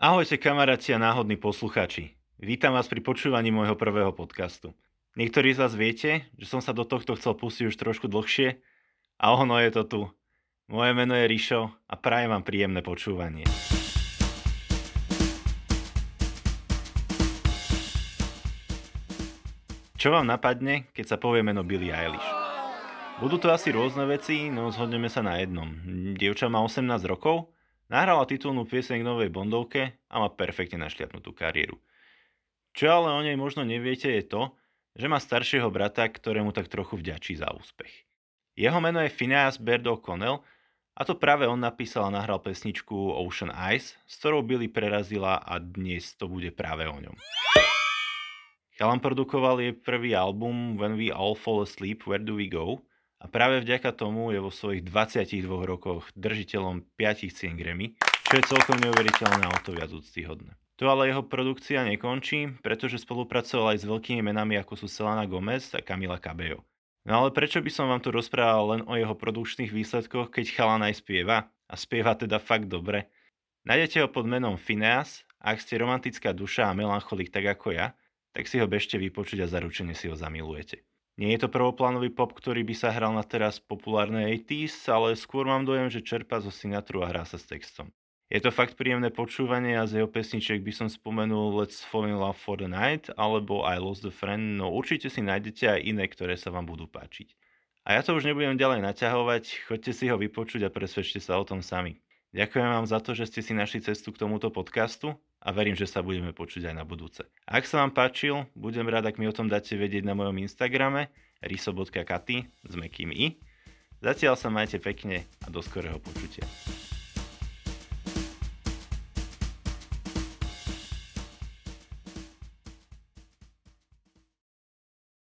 Ahojte kamaráti a náhodní posluchači. Vítam vás pri počúvaní môjho prvého podcastu. Niektorí z vás viete, že som sa do tohto chcel pustiť už trošku dlhšie a ono je to tu. Moje meno je Rišo a prajem vám príjemné počúvanie. Čo vám napadne, keď sa povie meno Billie Eilish? Budú to asi rôzne veci, no zhodneme sa na jednom. Dievča má 18 rokov Nahrala titulnú pieseň k novej Bondovke a má perfektne našliapnutú kariéru. Čo ale o nej možno neviete je to, že má staršieho brata, ktorému tak trochu vďačí za úspech. Jeho meno je Phineas Baird O'Connell a to práve on napísal a nahral pesničku Ocean Eyes, s ktorou Billy prerazila a dnes to bude práve o ňom. Chalan produkoval jej prvý album When We All Fall Asleep, Where Do We Go a práve vďaka tomu je vo svojich 22 rokoch držiteľom 5 cien Grammy, čo je celkom neuveriteľné a o to viac úctyhodné. Tu ale jeho produkcia nekončí, pretože spolupracoval aj s veľkými menami ako sú Selena Gomez a Camila Cabello. No ale prečo by som vám tu rozprával len o jeho produkčných výsledkoch, keď chalan aj spieva? A spieva teda fakt dobre. Nájdete ho pod menom Phineas a ak ste romantická duša a melancholik tak ako ja, tak si ho bežte vypočuť a zaručene si ho zamilujete. Nie je to prvoplánový pop, ktorý by sa hral na teraz populárne 80s, ale skôr mám dojem, že čerpa zo Sinatru a hrá sa s textom. Je to fakt príjemné počúvanie a z jeho pesničiek by som spomenul Let's Fall in Love for the Night alebo I Lost a Friend, no určite si nájdete aj iné, ktoré sa vám budú páčiť. A ja to už nebudem ďalej naťahovať, choďte si ho vypočuť a presvedčte sa o tom sami. Ďakujem vám za to, že ste si našli cestu k tomuto podcastu a verím, že sa budeme počuť aj na budúce. Ak sa vám páčil, budem rád, ak mi o tom dáte vedieť na mojom Instagrame riso.katy s mekým i. Zatiaľ sa majte pekne a do skorého počutia.